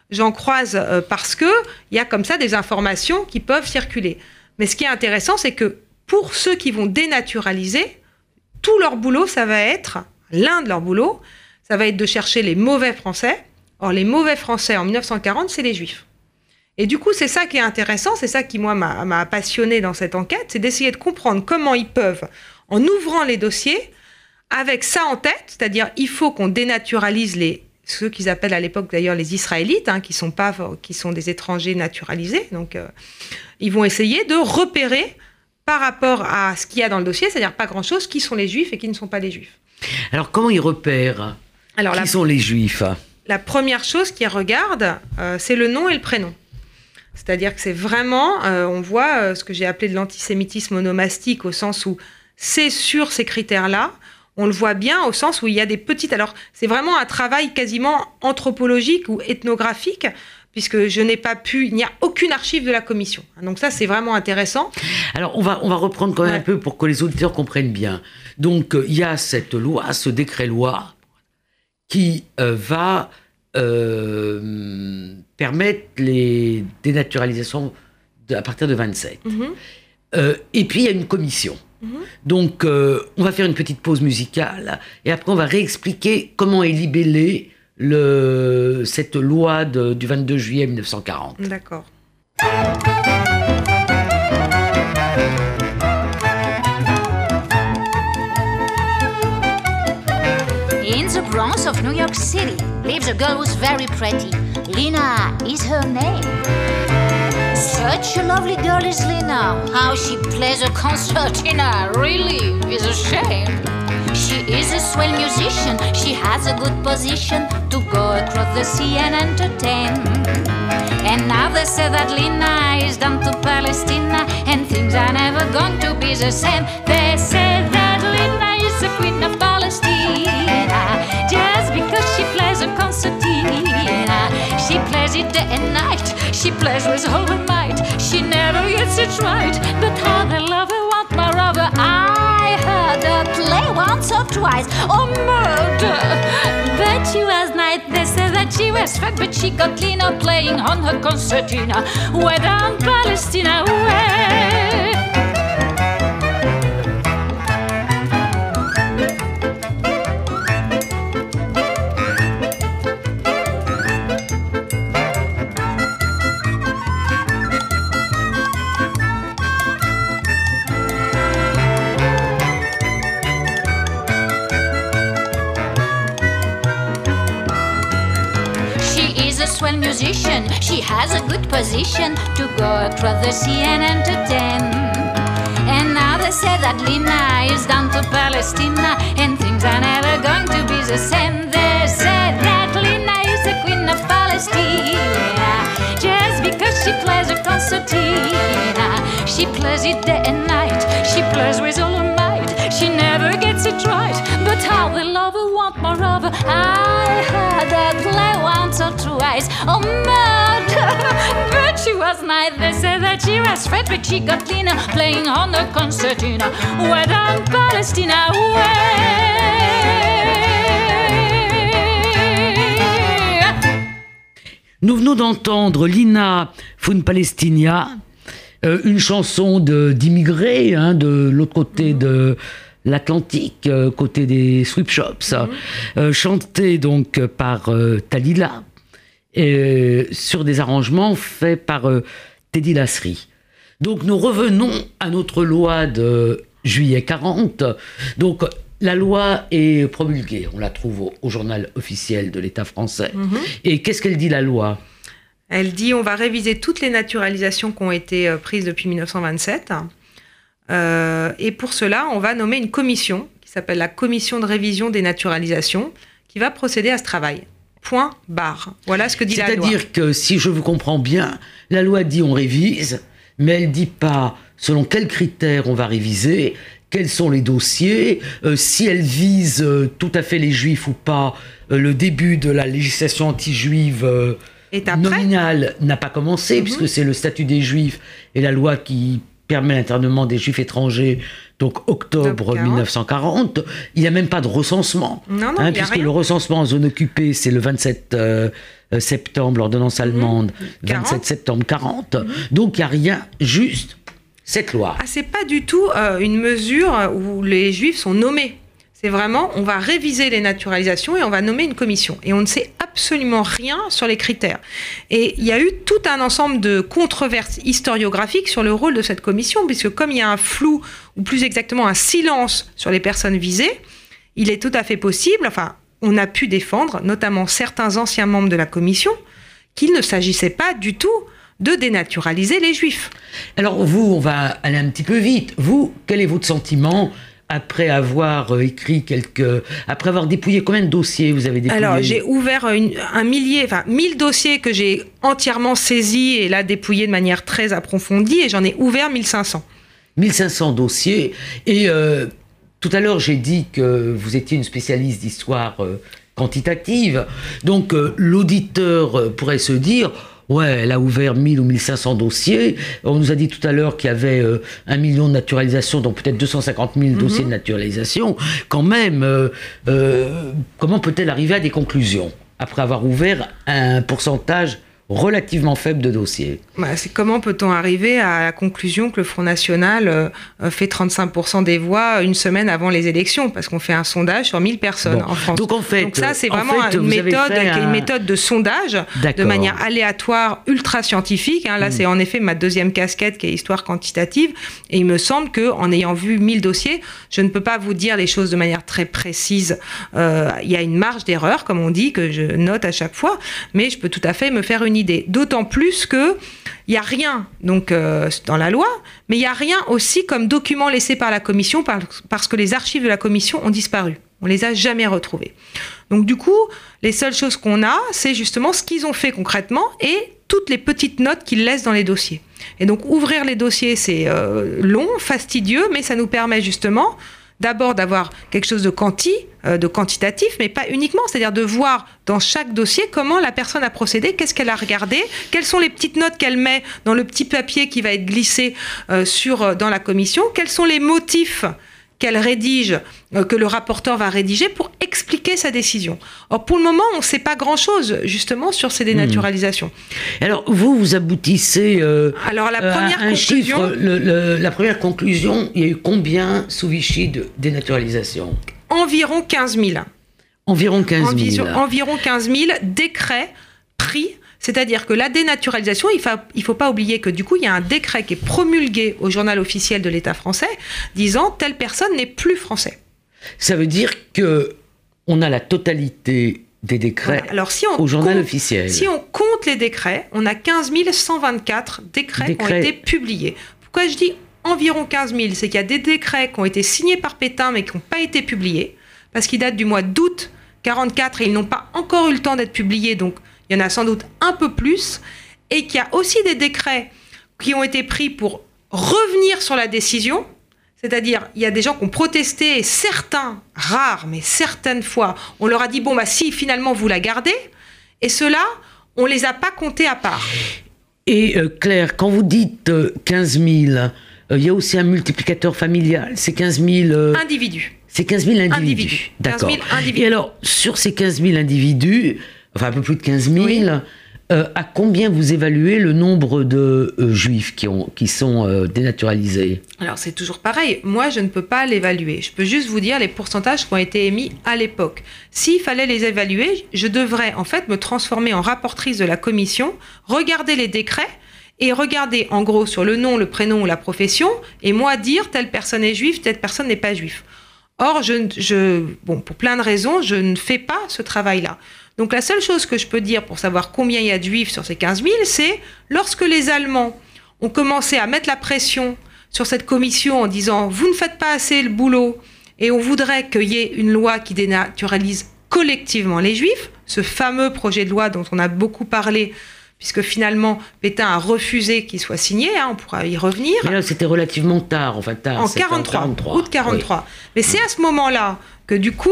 j'en croise euh, parce que il y a comme ça des informations qui peuvent circuler. Mais ce qui est intéressant, c'est que pour ceux qui vont dénaturaliser, tout leur boulot, ça va être l'un de leurs boulots, ça va être de chercher les mauvais Français. Or, les mauvais Français en 1940, c'est les Juifs. Et du coup, c'est ça qui est intéressant, c'est ça qui, moi, m'a passionné dans cette enquête, c'est d'essayer de comprendre comment ils peuvent, en ouvrant les dossiers, avec ça en tête, c'est-à-dire il faut qu'on dénaturalise les ceux qu'ils appellent à l'époque d'ailleurs les Israélites, hein, qui sont pas, qui sont des étrangers naturalisés. Donc, euh, ils vont essayer de repérer par rapport à ce qu'il y a dans le dossier, c'est-à-dire pas grand-chose, qui sont les Juifs et qui ne sont pas les Juifs. Alors, comment ils repèrent Alors, qui sont les Juifs La première chose qu'ils regardent, euh, c'est le nom et le prénom. C'est-à-dire que c'est vraiment, euh, on voit ce que j'ai appelé de l'antisémitisme onomastique, au sens où c'est sur ces critères-là on le voit bien au sens où il y a des petites. Alors, c'est vraiment un travail quasiment anthropologique ou ethnographique, puisque je n'ai pas pu. Il n'y a aucune archive de la commission. Donc, ça, c'est vraiment intéressant. Alors, on va, on va reprendre quand même un peu pour que les auditeurs comprennent bien. Donc, euh, il y a cette loi, ce décret-loi, qui euh, va euh, permettre les dénaturalisations à partir de 27. Mm-hmm. et puis, il y a une commission Mhm. Donc, on va faire une petite pause musicale et après, on va réexpliquer comment est libellée le, cette loi du 22 juillet 1940. D'accord. In the Bronx of New York City lives a girl who's very pretty. Lina is her name. Such a lovely girl is Lena. How she plays a concertina really is a shame. She is a swell musician. She has a good position to go across the sea and entertain. And now they say that Lena is down to Palestine and things are never going to be the same. They say that Lena is the queen of Palestine just because she plays a concertina. She plays it day and night. She plays with all her might. She never gets it right. But how the lover want more of her. I heard play once or twice. Oh, murder! But she was night. They said that she was fat, but she got cleaner playing on her concertina. Way down Palestina way. musician. She has a good position to go across the sea and entertain. And now they say that Lina is down to Palestina, and things are never going to be the same. They say that Lina is the queen of Palestina, just because she plays a concertina. She plays it day and night. She plays with all her might. She never gets right, but how the lover want more of her. I heard that play once or twice. Oh, murder! but she said that she was but she got playing on the concertina. Where down Palestina Nous venons d'entendre Lina Fun Palestinia, euh, une chanson d'immigrés hein, de l'autre côté de l'Atlantique, euh, côté des sweep shops, mhm. euh, chanté donc par euh, Talila, et, sur des arrangements faits par Teddy Lasserie. Donc nous revenons à notre loi de juillet 40. Donc la loi est promulguée, on la trouve au, journal officiel de l'État français. Mhm. Et qu'est-ce qu'elle dit la loi? Elle dit on va réviser toutes les naturalisations qui ont été prises depuis 1927 euh, et pour cela, on va nommer une commission qui s'appelle la commission de révision des naturalisations qui va procéder à ce travail. Point barre. Voilà ce que dit la loi. C'est-à-dire que si je vous comprends bien, la loi dit on révise, mais elle dit pas selon quels critères on va réviser, quels sont les dossiers, euh, si elle vise euh, tout à fait les juifs ou pas. le début de la législation anti-juive nominale n'a pas commencé, mhm. puisque c'est le statut des juifs et la loi qui permet l'internement des juifs étrangers, donc octobre 1940. Il n'y a même pas de recensement, hein, puisque le recensement en zone occupée, c'est le 27 euh, septembre, l'ordonnance mhm. allemande, 27 septembre 40. Mhm. Donc il n'y a rien, juste cette loi. Ah, c'est pas du tout euh, une mesure où les juifs sont nommés. C'est vraiment, on va réviser les naturalisations et on va nommer une commission. Et on ne sait absolument rien sur les critères. Et il y a eu tout un ensemble de controverses historiographiques sur le rôle de cette commission, puisque comme il y a un flou, ou plus exactement un silence sur les personnes visées, il est tout à fait possible, enfin, on a pu défendre, notamment certains anciens membres de la commission, qu'il ne s'agissait pas du tout de dénaturaliser les juifs. Alors vous, on va aller un petit peu vite. Vous, quel est votre sentiment après avoir euh, écrit quelques, après avoir dépouillé combien de dossiers vous avez dépouillé Alors j'ai ouvert un millier, enfin mille dossiers que j'ai entièrement saisis et là dépouillés de manière très approfondie et j'en ai ouvert 1500. 1500 dossiers et euh, tout à l'heure j'ai dit que vous étiez une spécialiste d'histoire euh, quantitative, donc l'auditeur pourrait se dire Ouais, elle a ouvert 1000 ou 1500 dossiers. On nous a dit tout à l'heure qu'il y avait euh, un million de naturalisations, donc peut-être 250 000 mhm. dossiers de naturalisation. Quand même, euh, euh, comment peut-elle arriver à des conclusions après avoir ouvert un pourcentage relativement faible de dossiers. Bah, c'est comment peut-on arriver à la conclusion que le Front National euh, fait 35% des voix une semaine avant les élections Parce qu'on fait un sondage sur 1000 personnes en France. Donc, en fait, Donc ça, c'est vraiment une, méthode, une méthode de sondage de manière aléatoire, ultra scientifique. Hein. Là, hmm. c'est en effet ma deuxième casquette qui est histoire quantitative. Et il me semble qu'en ayant vu 1000 dossiers, je ne peux pas vous dire les choses de manière très précise. Euh, il y a une marge d'erreur, comme on dit, que je note à chaque fois. Mais je peux tout à fait me faire une idée D'autant plus que il n'y a rien donc euh, dans la loi, mais il n'y a rien aussi comme document laissé par la commission parce que les archives de la commission ont disparu. On les a jamais retrouvés. Donc du coup, les seules choses qu'on a, c'est justement ce qu'ils ont fait concrètement et toutes les petites notes qu'ils laissent dans les dossiers. Et donc ouvrir les dossiers, c'est euh, long, fastidieux, mais ça nous permet justement d'abord d'avoir quelque chose de quanti, euh, de quantitatif, mais pas uniquement, c'est-à-dire de voir dans chaque dossier comment la personne a procédé, qu'est-ce qu'elle a regardé, quelles sont les petites notes qu'elle met dans le petit papier qui va être glissé euh, sur, euh, dans la commission, quels sont les motifs qu'elle rédige, euh, que le rapporteur va rédiger pour expliquer sa décision. Or, pour le moment, on ne sait pas grand-chose, justement, sur ces dénaturalisations. Hmm. Alors, vous, vous aboutissez euh, Alors, la première un conclusion... Chiffre, la première conclusion, il y a eu combien sous Vichy de dénaturalisation? Environ 15 000. Environ 15 000. Environ 15 000 décrets pris c'est-à-dire que la dénaturalisation, il ne faut, pas oublier que du coup, il y a un décret qui est promulgué au journal officiel de l'État français disant telle personne n'est plus français. Ça veut dire que on a la totalité des décrets Alors, si on au journal officiel. Si on compte les décrets, on a 15 124 décrets, qui ont été publiés. Pourquoi je dis environ 15 000 C'est qu'il y a des décrets qui ont été signés par Pétain mais qui n'ont pas été publiés, parce qu'ils datent du mois d'août 44 et ils n'ont pas encore eu le temps d'être publiés. Donc, il y en a sans doute un peu plus, et qu'il y a aussi des décrets qui ont été pris pour revenir sur la décision, c'est-à-dire, il y a des gens qui ont protesté, et certains, rares, mais certaines fois, on leur a dit, bon, bah si finalement vous la gardez, et ceux-là, on les a pas comptés à part. Et euh, Claire, quand vous dites 15 euh, 000, euh, il y a aussi un multiplicateur familial, c'est 15 000... individus. C'est 15 000 individus. individus. D'accord. Et alors, sur ces 15 000 individus, enfin un peu plus de 15 000. Euh, à combien vous évaluez le nombre de euh, juifs qui, ont, qui sont euh, dénaturalisés? Alors c'est toujours pareil, moi je ne peux pas l'évaluer, je peux juste vous dire les pourcentages qui ont été émis à l'époque. S'il fallait les évaluer, je devrais en fait me transformer en rapportrice de la commission, regarder les décrets et regarder en gros sur le nom, le prénom ou la profession, et moi dire telle personne est juive, telle personne n'est pas juive. Or, je, je, bon, pour plein de raisons, je ne fais pas ce travail-là. Donc la seule chose que je peux dire pour savoir combien il y a de juifs sur ces 15 000, c'est lorsque les Allemands ont commencé à mettre la pression sur cette commission en disant vous ne faites pas assez le boulot et on voudrait qu'il y ait une loi qui dénaturalise collectivement les juifs, ce fameux projet de loi dont on a beaucoup parlé puisque finalement Pétain a refusé qu'il soit signé, hein, on pourra y revenir. Mais là, c'était relativement tard, enfin tard. En 43, en 43, août 43. Mais c'est à ce moment-là que du coup,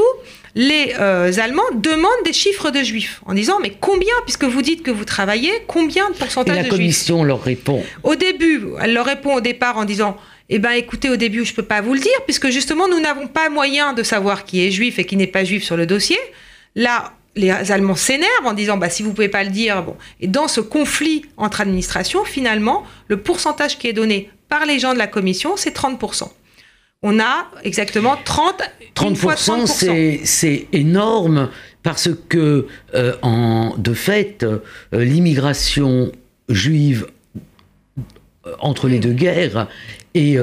les euh, Allemands demandent des chiffres de juifs en disant mais combien, puisque vous dites que vous travaillez, combien de pourcentage de juifs? La commission leur répond. Au début, elle leur répond au départ en disant eh bien écoutez, au début, je ne peux pas vous le dire, puisque justement, nous n'avons pas moyen de savoir qui est juif et qui n'est pas juif sur le dossier. Là, les Allemands s'énervent en disant bah, si vous pouvez pas le dire. Bon. Et dans ce conflit entre administrations, finalement, le pourcentage qui est donné par les gens de la commission, c'est 30% on a exactement 30 30%, c'est énorme parce que euh, en, de fait euh, l'immigration juive euh, entre les deux guerres est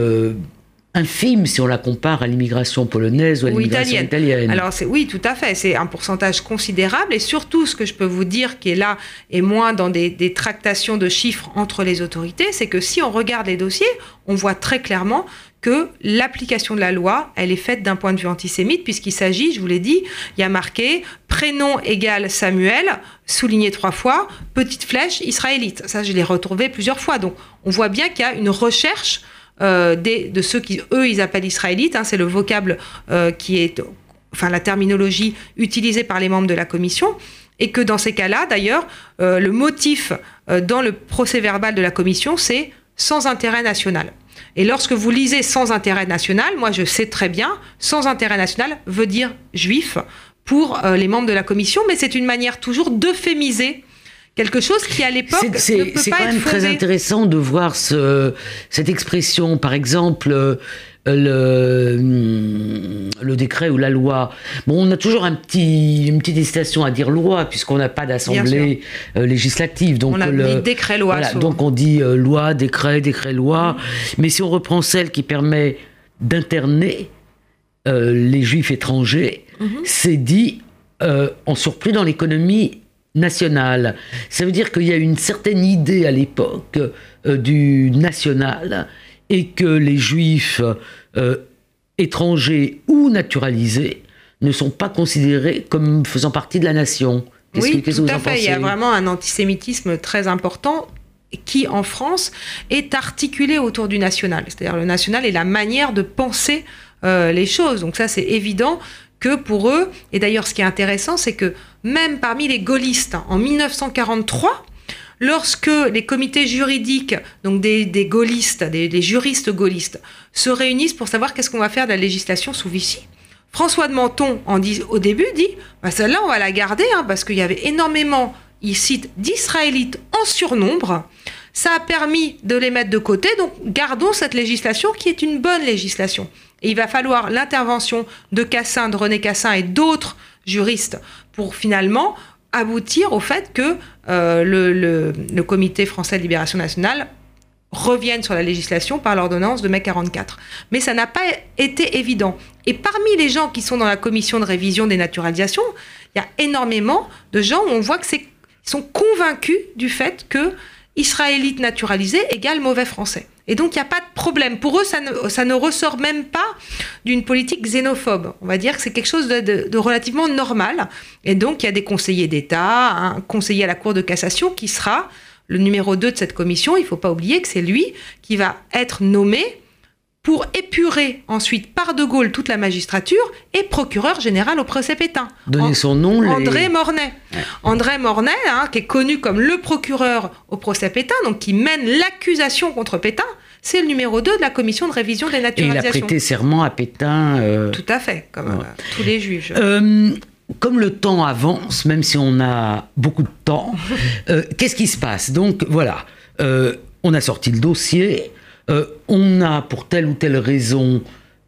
infime si on la compare à l'immigration polonaise ou à l'immigration italienne. Alors c'est oui, tout à fait, c'est un pourcentage considérable et surtout ce que je peux vous dire qui est là et moins dans des, des tractations de chiffres entre les autorités, c'est que si on regarde les dossiers, on voit très clairement que l'application de la loi, elle est faite d'un point de vue antisémite, puisqu'il s'agit, je vous l'ai dit, il y a marqué prénom égal Samuel, souligné trois fois, petite flèche israélite. Ça, je l'ai retrouvé plusieurs fois. Donc, on voit bien qu'il y a une recherche euh, de ceux qui, eux, ils appellent israélites. Hein, c'est le vocable euh, qui est, enfin, la terminologie utilisée par les membres de la commission. Et que dans ces cas-là, d'ailleurs, euh, le motif dans le procès verbal de la commission, c'est sans intérêt national. Et lorsque vous lisez sans intérêt national, moi je sais très bien, sans intérêt national veut dire juif pour euh, les membres de la commission, mais c'est une manière toujours d'euphémiser quelque chose qui à l'époque c'est quand même très intéressant de voir ce, cette expression par exemple euh, le, hum, le décret ou la loi. Bon, on a toujours un petit, une petite hésitation à dire loi, puisqu'on n'a pas d'assemblée euh, législative. Donc, on a le, décret-loi. donc on dit euh, loi, décret, décret-loi. Mm-hmm. Mais si on reprend celle qui permet d'interner euh, les juifs étrangers, mm-hmm. c'est dit en surplus dans l'économie nationale. Ça veut dire qu'il y a une certaine idée à l'époque du national et que les juifs euh, étrangers ou naturalisés ne sont pas considérés comme faisant partie de la nation. Oui, tout à fait. Il y a vraiment un antisémitisme très important qui, en France, est articulé autour du national. C'est-à-dire le national est la manière de penser euh, les choses. Donc ça, c'est évident que pour eux, et d'ailleurs ce qui est intéressant, c'est que même parmi les gaullistes, en 1943, Lorsque les comités juridiques, donc des, gaullistes, des, juristes gaullistes, se réunissent pour savoir qu'est-ce qu'on va faire de la législation sous Vichy, François de Menton, en au début, dit bah, celle-là, on va la garder, hein, parce qu'il y avait énormément, il cite, d'Israélites en surnombre. Ça a permis de les mettre de côté, donc gardons cette législation qui est une bonne législation. Et il va falloir l'intervention de Cassin, de René Cassin et d'autres juristes pour finalement aboutir au fait que euh, le, Comité français de libération nationale revienne sur la législation par l'ordonnance de mai 44. Mais ça n'a pas été évident. Et parmi les gens qui sont dans la commission de révision des naturalisations, il y a énormément de gens où on voit que c'est sont convaincus du fait que israélite naturalisé égale mauvais français. Et donc, il n'y a pas de problème. Pour eux, ça ne, ça ne ressort même pas d'une politique xénophobe. On va dire que c'est quelque chose de, relativement normal. Et donc, il y a des conseillers d'État, un conseiller à la Cour de cassation qui sera le numéro 2 de cette commission. Il ne faut pas oublier que c'est lui qui va être nommé pour épurer ensuite par De Gaulle toute la magistrature et procureur général au procès Pétain. Donner son nom. André Mornay. André Mornay, hein, qui est connu comme le procureur au procès Pétain, donc qui mène l'accusation contre Pétain, c'est le numéro 2 de la commission de révision des naturalisations. Et il a prêté serment à Pétain. Euh, Tout à fait, comme euh, tous les juges. Euh, comme le temps avance, même si on a beaucoup de temps, qu'est-ce qui se passe? Donc voilà, on a sorti le dossier. Euh, on a pour telle ou telle raison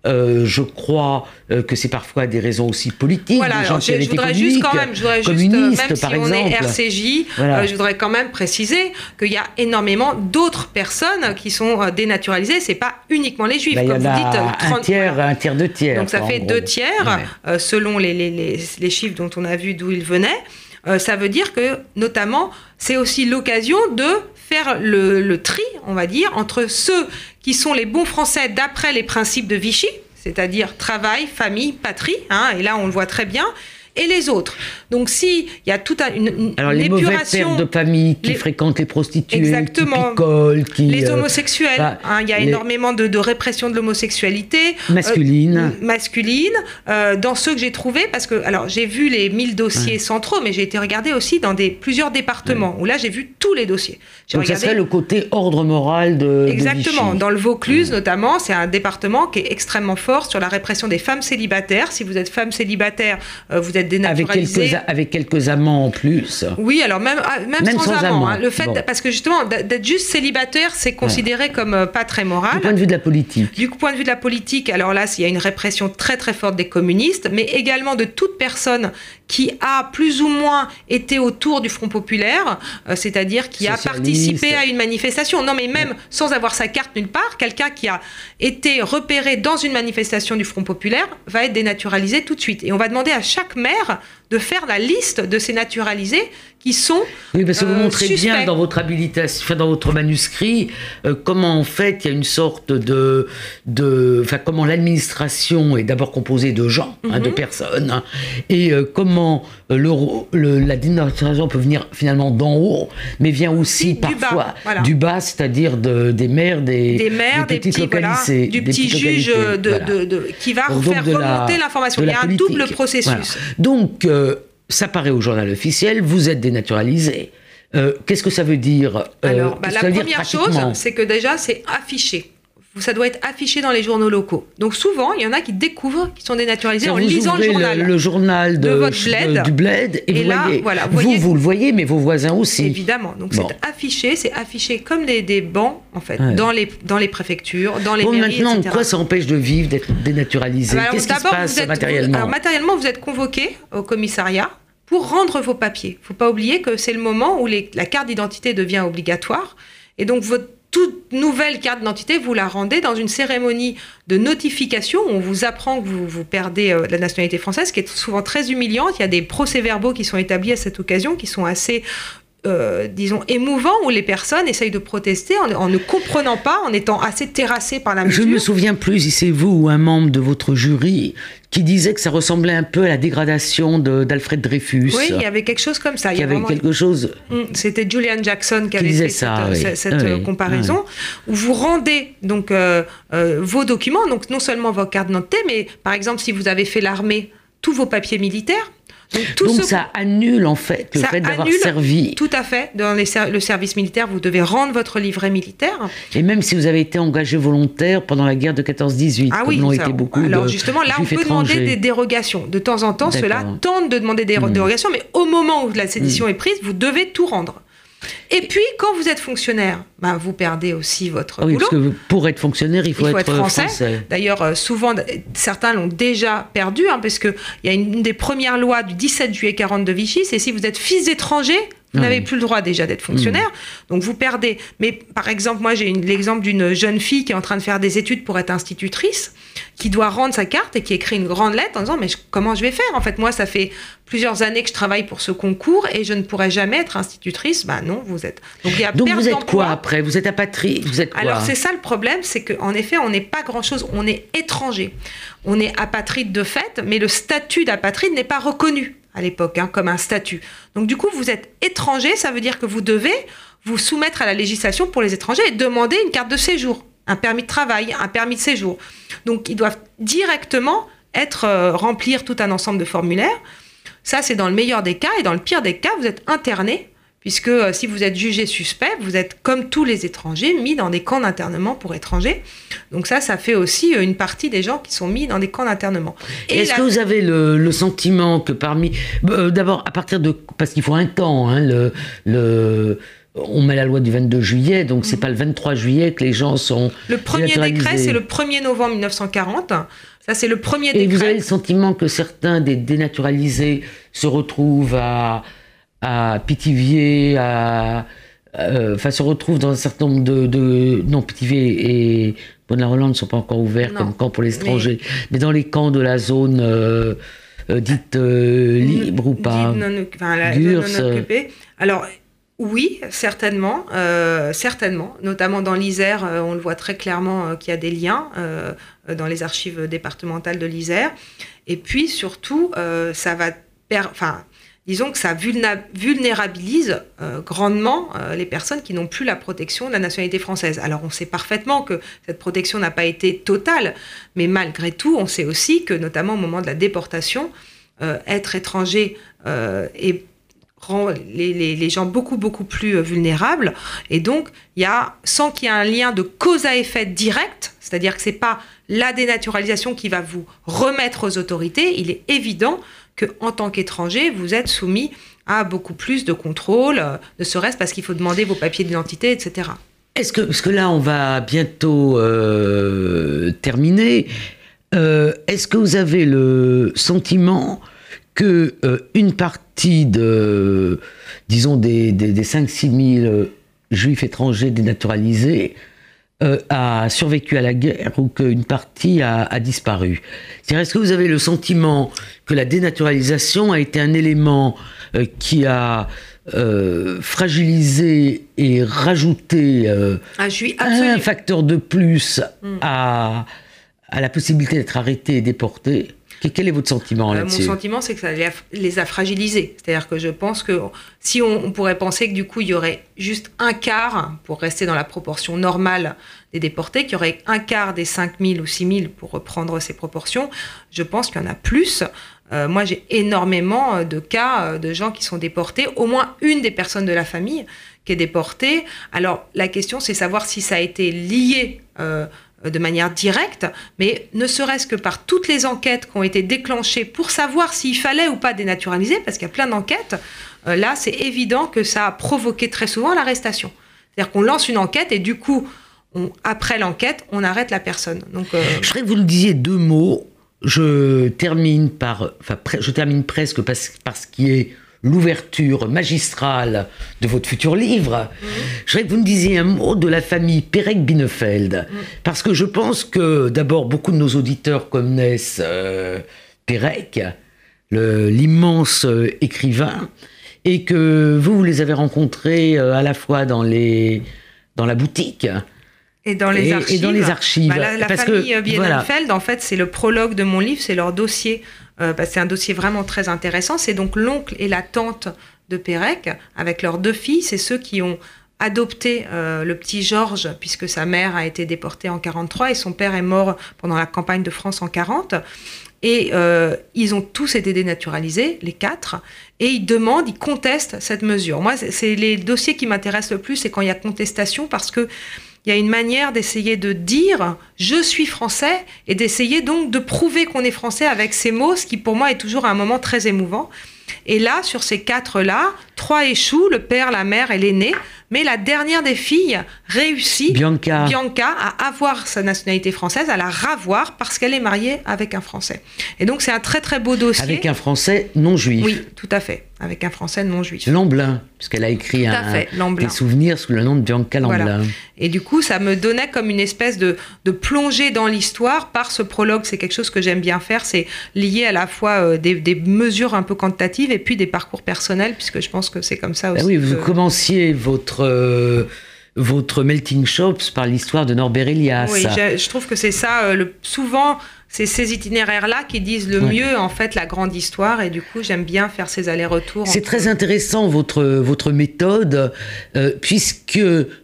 euh, je crois euh, que c'est parfois des raisons aussi politiques. Voilà, je, voudrais juste quand même, je voudrais juste, même si on est RCJ, je voudrais quand même préciser qu'il y a énormément d'autres personnes qui sont dénaturalisées. C'est pas uniquement les juifs, bah, comme vous dites. 30, un tiers, un tiers, deux tiers. Donc ça fait deux tiers, selon les, les, chiffres dont on a vu d'où ils venaient. ça veut dire que, notamment, c'est aussi l'occasion de faire le, tri, on va dire, entre ceux qui sont les bons Français d'après les principes de Vichy, c'est-à-dire travail, famille, patrie, hein, et là on le voit très bien, et les autres. Donc si il y a toute une, une Alors les mauvais pères de famille qui fréquentent les prostituées, exactement, qui qui les euh, homosexuels. Bah, hein, il y a énormément de, répression de l'homosexualité euh, masculine. masculine. Euh, dans ceux que j'ai trouvés, parce que alors j'ai vu les 1000 dossiers centraux, mais j'ai été regardé aussi dans des plusieurs départements où là j'ai vu tous les dossiers. Donc regardé... ça serait le côté ordre moral de. Exactement. dans le Vaucluse notamment, c'est un département qui est extrêmement fort sur la répression des femmes célibataires. Si vous êtes femme célibataire, vous êtes êtes dénaturalisé. Avec quelques, amants en plus. Oui, alors même, ah, même, sans, amants. Hein. le fait, Parce que justement, d'être juste célibataire, c'est considéré comme euh, pas très moral. Du point de vue de la politique. Du point de vue de la politique, alors là, il y a une répression très très forte des communistes, mais également de toute personne qui a plus ou moins été autour du Front populaire, euh, c'est-à-dire qui a participé à une manifestation. Non, mais même sans avoir sa carte nulle part, quelqu'un qui a été repéré dans une manifestation du Front populaire va être dénaturalisé tout de suite. Et on va demander à chaque maire mère de faire la liste de ces naturalisés qui sont. Oui, parce que vous euh, montrez bien dans votre habilitation, enfin, dans votre manuscrit, euh, comment en fait il y a une sorte de. de enfin, comment l'administration est d'abord composée de gens, hein, de mhm. personnes, hein, et euh, comment le, l'administration peut venir finalement d'en haut, mais vient aussi parfois du bas, c'est-à-dire de, des maires, des, des maires, des, petits, du petit juge de, de, qui va faire remonter l'information. Il y a un double processus. Donc, ça paraît au journal officiel, vous êtes dénaturalisé. Euh, qu'est-ce que ça veut dire euh, Alors, bah, la première chose, c'est que déjà, c'est affiché. Ça doit être affiché dans les journaux locaux. Donc souvent, il y en a qui découvrent qu'ils sont dénaturalisés en lisant le journal. Le, journal de, votre bled, du bled. Et, vous, voyez, voilà, vous, vous, le voyez, mais vos voisins aussi. Évidemment. Donc c'est affiché, c'est affiché comme des, des bancs, en fait, dans, les, dans les préfectures, dans les bon, mairies, maintenant, quoi ça empêche de vivre, d'être dénaturalisé? Qu'est-ce qui se passe matériellement? alors, Matériellement, vous êtes convoqué au commissariat pour rendre vos papiers. Il ne faut pas oublier que c'est le moment où la carte d'identité devient obligatoire. Et donc, votre toute nouvelle carte d'identité, vous la rendez dans une cérémonie de notification où on vous apprend que vous, vous perdez euh, la nationalité française, qui est souvent très humiliante. Il y a des procès-verbaux qui sont établis à cette occasion, qui sont assez euh, disons, émouvant où les personnes essayent de protester en, ne comprenant pas, en étant assez terrassées par la mesure. Je ne me souviens plus si c'est vous ou un membre de votre jury qui disait que ça ressemblait un peu à la dégradation d'Alfred Dreyfus. Oui, il y avait quelque chose comme ça. Il y, avait quelque chose. Hum, c'était Julian Jackson qui, avait fait cette, euh, ah comparaison, où vous rendez donc euh, vos documents, donc non seulement vos cartes d'identité, mais par exemple si vous avez fait l'armée, tous vos papiers militaires, donc, ça annule en fait le fait d'avoir servi. Tout à fait. Dans le service militaire, vous devez rendre votre livret militaire. Et même si vous avez été engagé volontaire pendant la guerre de 14-18, ah, oui, été beaucoup. Alors justement, là, on peut demander des dérogations. De temps en temps, cela tente de demander des hmm. dérogations, mais au moment où la sédition hmm. est prise, vous devez tout rendre. Et puis, quand vous êtes fonctionnaire, ben, vous perdez aussi votre oui, Parce que pour être fonctionnaire, il faut, être, français. D'ailleurs, euh, souvent, certains l'ont déjà perdu, hein, parce qu'il y a une, des premières lois du 17 juillet 40 de Vichy, c'est si vous êtes fils d'étranger, vous n'avez plus le droit déjà d'être fonctionnaire, mmh. donc vous perdez. Mais par exemple, moi j'ai l'exemple d'une jeune fille qui est en train de faire des études pour être institutrice, qui doit rendre sa carte et qui écrit une grande lettre en disant mais comment je vais faire? En fait, moi ça fait plusieurs années que je travaille pour ce concours et je ne pourrai jamais être institutrice. Ben non, vous êtes. Donc, il y a donc vous êtes quoi après? Vous êtes apatride Alors c'est ça le problème, c'est qu'en effet on n'est pas grand chose, on est étranger, on est apatride de fait, mais le statut d'apatride n'est pas reconnu à l'époque, hein, comme un statut. Donc du coup, vous êtes étranger, ça veut dire que vous devez vous soumettre à la législation pour les étrangers et demander une carte de séjour, un permis de travail, un permis de séjour. Donc ils doivent directement être euh, remplir tout un ensemble de formulaires. Ça, c'est dans le meilleur des cas. Et dans le pire des cas, vous êtes interné puisque euh, si vous êtes jugé suspect, vous êtes comme tous les étrangers mis dans des camps d'internement pour étrangers. Donc ça, ça fait aussi euh, une partie des gens qui sont mis dans des camps d'internement. Est-ce que vous avez le, sentiment que parmi... Euh, d'abord, à partir de... Parce qu'il faut un temps, hein, le, le on met la loi du 22 juillet, donc c'est mm. pas le 23 juillet que les gens sont. Le premier décret, c'est le 1er novembre 1940. Ça, c'est le premier décret. Et vous avez le sentiment que certains des dénaturalisés se retrouvent à, à Pithiviers, à, euh, enfin, se retrouvent dans un certain nombre de, non Pithiviers et Bonne-la-Rolande ne sont pas encore ouverts comme camp pour l'étranger, mais... dans les camps de la zone euh, euh, dite libre ou pas, non, enfin, la zone non occupée. Alors oui, certainement, certainement. Notamment dans l'Isère, on le voit très clairement qu'il y a des liens dans les archives départementales de l'Isère. Et puis surtout, ça va, enfin, disons que ça vulnérabilise euh, grandement euh, les personnes qui n'ont plus la protection de la nationalité française. Alors on sait parfaitement que cette protection n'a pas été totale, mais malgré tout, on sait aussi que notamment au moment de la déportation, euh, être étranger rend les, gens beaucoup beaucoup plus vulnérables et donc il y a sans qu'il y ait un lien de cause à effet direct c'est-à-dire que c'est pas la dénaturalisation qui va vous remettre aux autorités il est évident qu'en tant qu'étranger, vous êtes soumis à beaucoup plus de contrôle, ne serait-ce parce qu'il faut demander vos papiers d'identité, etc. Est-ce que, parce que là, on va bientôt euh, terminer, euh, est-ce que vous avez le sentiment que euh, une partie de, disons, des, des, 5-6 000 juifs étrangers dénaturalisés a survécu à la guerre ou qu'une partie a, a disparu Est-ce que vous avez le sentiment que la dénaturalisation a été un élément qui a euh, fragiliser et rajouter euh, ah, un facteur de plus hmm. à, à, la possibilité d'être arrêté et déporté? Quel est votre sentiment euh, là-dessus Mon sentiment, c'est que ça les a fragilisés. C'est-à-dire que je pense que si on, pourrait penser que du coup, il y aurait juste un quart, pour rester dans la proportion normale des déportés, qu'il y aurait un quart des 5000 ou 6000 pour reprendre ces proportions, je pense qu'il y en a plus. Euh, moi, j'ai énormément euh, de cas euh, de gens qui sont déportés, au moins une des personnes de la famille qui est déportée. Alors, la question, c'est savoir si ça a été lié de manière directe, mais ne serait-ce que par toutes les enquêtes qui ont été déclenchées pour savoir s'il fallait ou pas dénaturaliser, parce qu'il y a plein d'enquêtes, là, c'est évident que ça a provoqué très souvent l'arrestation. C'est-à-dire qu'on lance une enquête et du coup, après l'enquête, on arrête la personne. Donc, Je voudrais que vous nous disiez deux mots je termine par, enfin, je termine presque par, ce qui est l'ouverture magistrale de votre futur livre. Mhm. Je voudrais que vous me disiez un mot de la famille Perec-Binnefeld, mhm. parce que je pense que d'abord beaucoup de nos auditeurs connaissent euh, Perec, l'immense euh, écrivain, et que vous, vous les avez rencontrés euh, à la fois dans, les, dans la boutique, et dans les archives. dans les archives. Bah, la, famille Bienenfeld, en fait, c'est le prologue de mon livre, c'est leur dossier. Euh, bah, c'est un dossier vraiment très intéressant. C'est donc l'oncle et la tante de Pérec, avec leurs deux filles. C'est ceux qui ont adopté euh, le petit Georges, puisque sa mère a été déportée en 43 et son père est mort pendant la campagne de France en 40. Et euh, ils ont tous été dénaturalisés, les quatre, et ils demandent, ils contestent cette mesure. Moi, c'est les dossiers qui m'intéressent le plus, c'est quand il y a contestation, parce que il y a une manière d'essayer de dire je suis français et d'essayer donc de prouver qu'on est français avec ces mots, ce qui pour moi est toujours un moment très émouvant. Et là, sur ces quatre-là, trois échouent, le père, la mère et l'aîné. Mais la dernière des filles réussit, Bianca. Bianca, à avoir sa nationalité française, à la ravoir parce qu'elle est mariée avec un Français. Et donc c'est un très très beau dossier. Avec un Français non juif. Oui, tout à fait. Avec un Français non juif. Lamblin, puisqu'elle a écrit un, des souvenirs sous le nom de Bianca Lamblin. Et du coup, ça me donnait comme une espèce de, de plongée dans l'histoire par ce prologue. C'est quelque chose que j'aime bien faire. C'est lié à la fois euh, des, des, mesures un peu quantitatives et puis des parcours personnels, puisque je pense que c'est comme ça ben aussi. oui, vous commenciez votre euh, votre melting shops par l'histoire de Norbert Elias. Oui, je, trouve que c'est ça. Euh, le, souvent, c'est ces itinéraires-là qui disent le mieux, en fait, la grande histoire. Et du coup, j'aime bien faire ces allers-retours. C'est très intéressant, votre, votre méthode, euh, puisque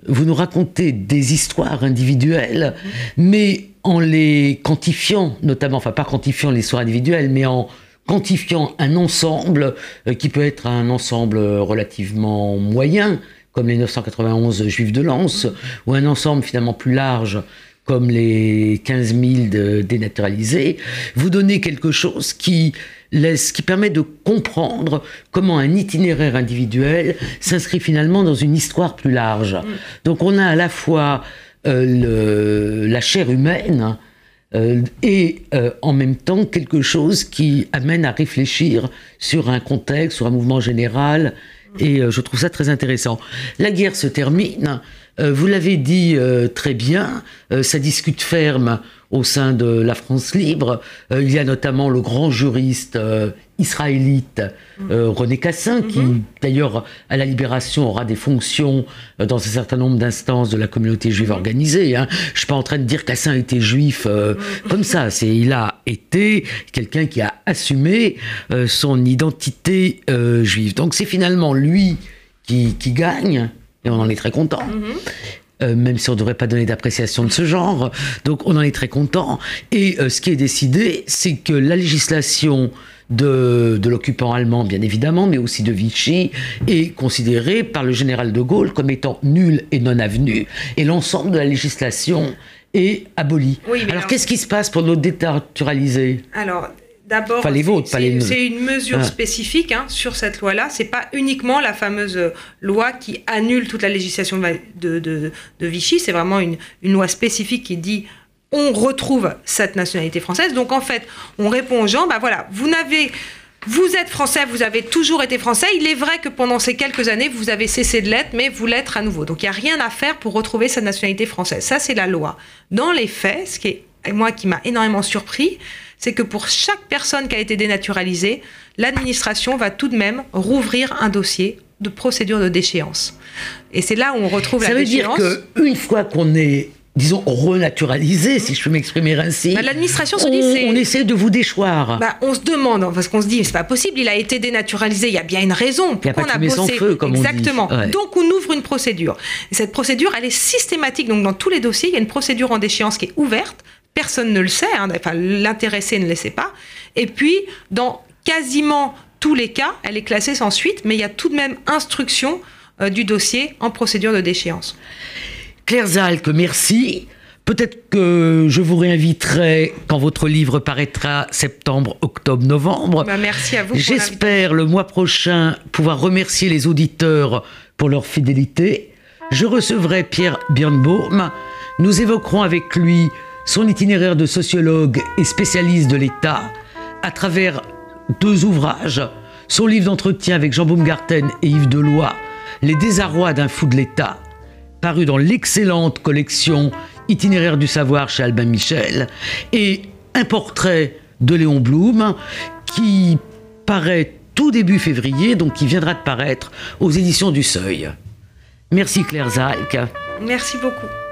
vous nous racontez des histoires individuelles, mm-hmm. mais en les quantifiant, notamment, enfin, pas quantifiant l'histoire individuelle, mais en quantifiant un ensemble qui peut être un ensemble relativement moyen, comme les 991 juifs de Lens, ou un ensemble finalement plus large comme les 15 000 dénaturalisés, vous donnez quelque chose qui laisse, qui permet de comprendre comment un itinéraire individuel s'inscrit finalement dans une histoire plus large. Donc on a à la fois euh, la chair humaine euh, et euh, en même temps quelque chose qui amène à réfléchir sur un contexte, sur un mouvement général, et euh, je trouve ça très intéressant. La guerre se termine. Vous l'avez dit très bien, ça discute ferme au sein de la France libre. il y a notamment le grand juriste israélite René Cassin, qui mhm. d'ailleurs à la Libération aura des fonctions dans un certain nombre d'instances de la communauté juive mhm. organisée. Hein. Je ne suis pas en train de dire que Cassin était juif mhm. comme ça. C'est il a été quelqu'un qui a assumé son identité juive. Donc c'est finalement lui qui, qui gagne et on en est très content. Mm-hmm. Euh, même si on ne devrait pas donner d'appréciation de ce genre. Donc on en est très content. Et euh, ce qui est décidé, c'est que la législation de, de l'occupant allemand, bien évidemment, mais aussi de Vichy, est considérée par le général de Gaulle comme étant nulle et non avenue. Et l'ensemble de la législation est abolie. alors, qu'est-ce qui se passe pour nos dénaturalisés? Alors, D'abord, Enfin, c'est une mesure Ah. spécifique hein, sur cette loi-là. C'est pas uniquement la fameuse loi qui annule toute la législation de, de, de- de Vichy. C'est vraiment une, une loi spécifique qui dit on retrouve cette nationalité française. Donc en fait, on répond aux gens, bah voilà, vous n'avez vous êtes français, vous avez toujours été français. Il est vrai que pendant ces quelques années, vous avez cessé de l'être, mais vous l'êtes à nouveau. Donc il n'y a rien à faire pour retrouver sa nationalité française. Ça, c'est la loi. Dans les faits, ce qui est, moi, qui m'a énormément surpris, c'est que pour chaque personne qui a été dénaturalisée, l'administration va tout de même rouvrir un dossier de procédure de déchéance. Et c'est là où on retrouve Ça la veut dire déchéance. qu'une fois qu'on est, disons, renaturalisé, si je peux m'exprimer ainsi, Bah, l'administration se dit, on essaie de vous déchoir. Bah, on se demande, parce qu'on se dit, c'est pas possible, il a été dénaturalisé, il y a bien une raison. Il y a Pourquoi pas on a sans feu, comme on dit. Exactement. Ouais. Donc on ouvre une procédure. Et cette procédure, elle est systématique. Donc dans tous les dossiers, il y a une procédure en déchéance qui est ouverte. Personne ne le sait, hein, enfin l'intéressé ne le sait pas. Et puis, dans quasiment tous les cas, elle est classée sans suite, mais il y a tout de même instruction euh, du dossier en procédure de déchéance. Claire Zalk, merci. Peut-être que je vous réinviterai quand votre livre paraîtra septembre, octobre, novembre. Bah, merci à vous. J'espère le mois prochain pouvoir remercier les auditeurs pour leur fidélité. Je recevrai Pierre Birnbaum. Nous évoquerons avec lui son itinéraire de sociologue et spécialiste de l'État à travers deux ouvrages. Son livre d'entretien avec Jean Baumgarten et Yves Deloy, Les désarrois d'un fou de l'État, paru dans l'excellente collection Itinéraire du savoir chez Albin Michel, et un portrait de Léon Blum qui paraît tout début février, donc qui viendra de paraître aux éditions du Seuil. Merci Claire Zalk. Merci beaucoup.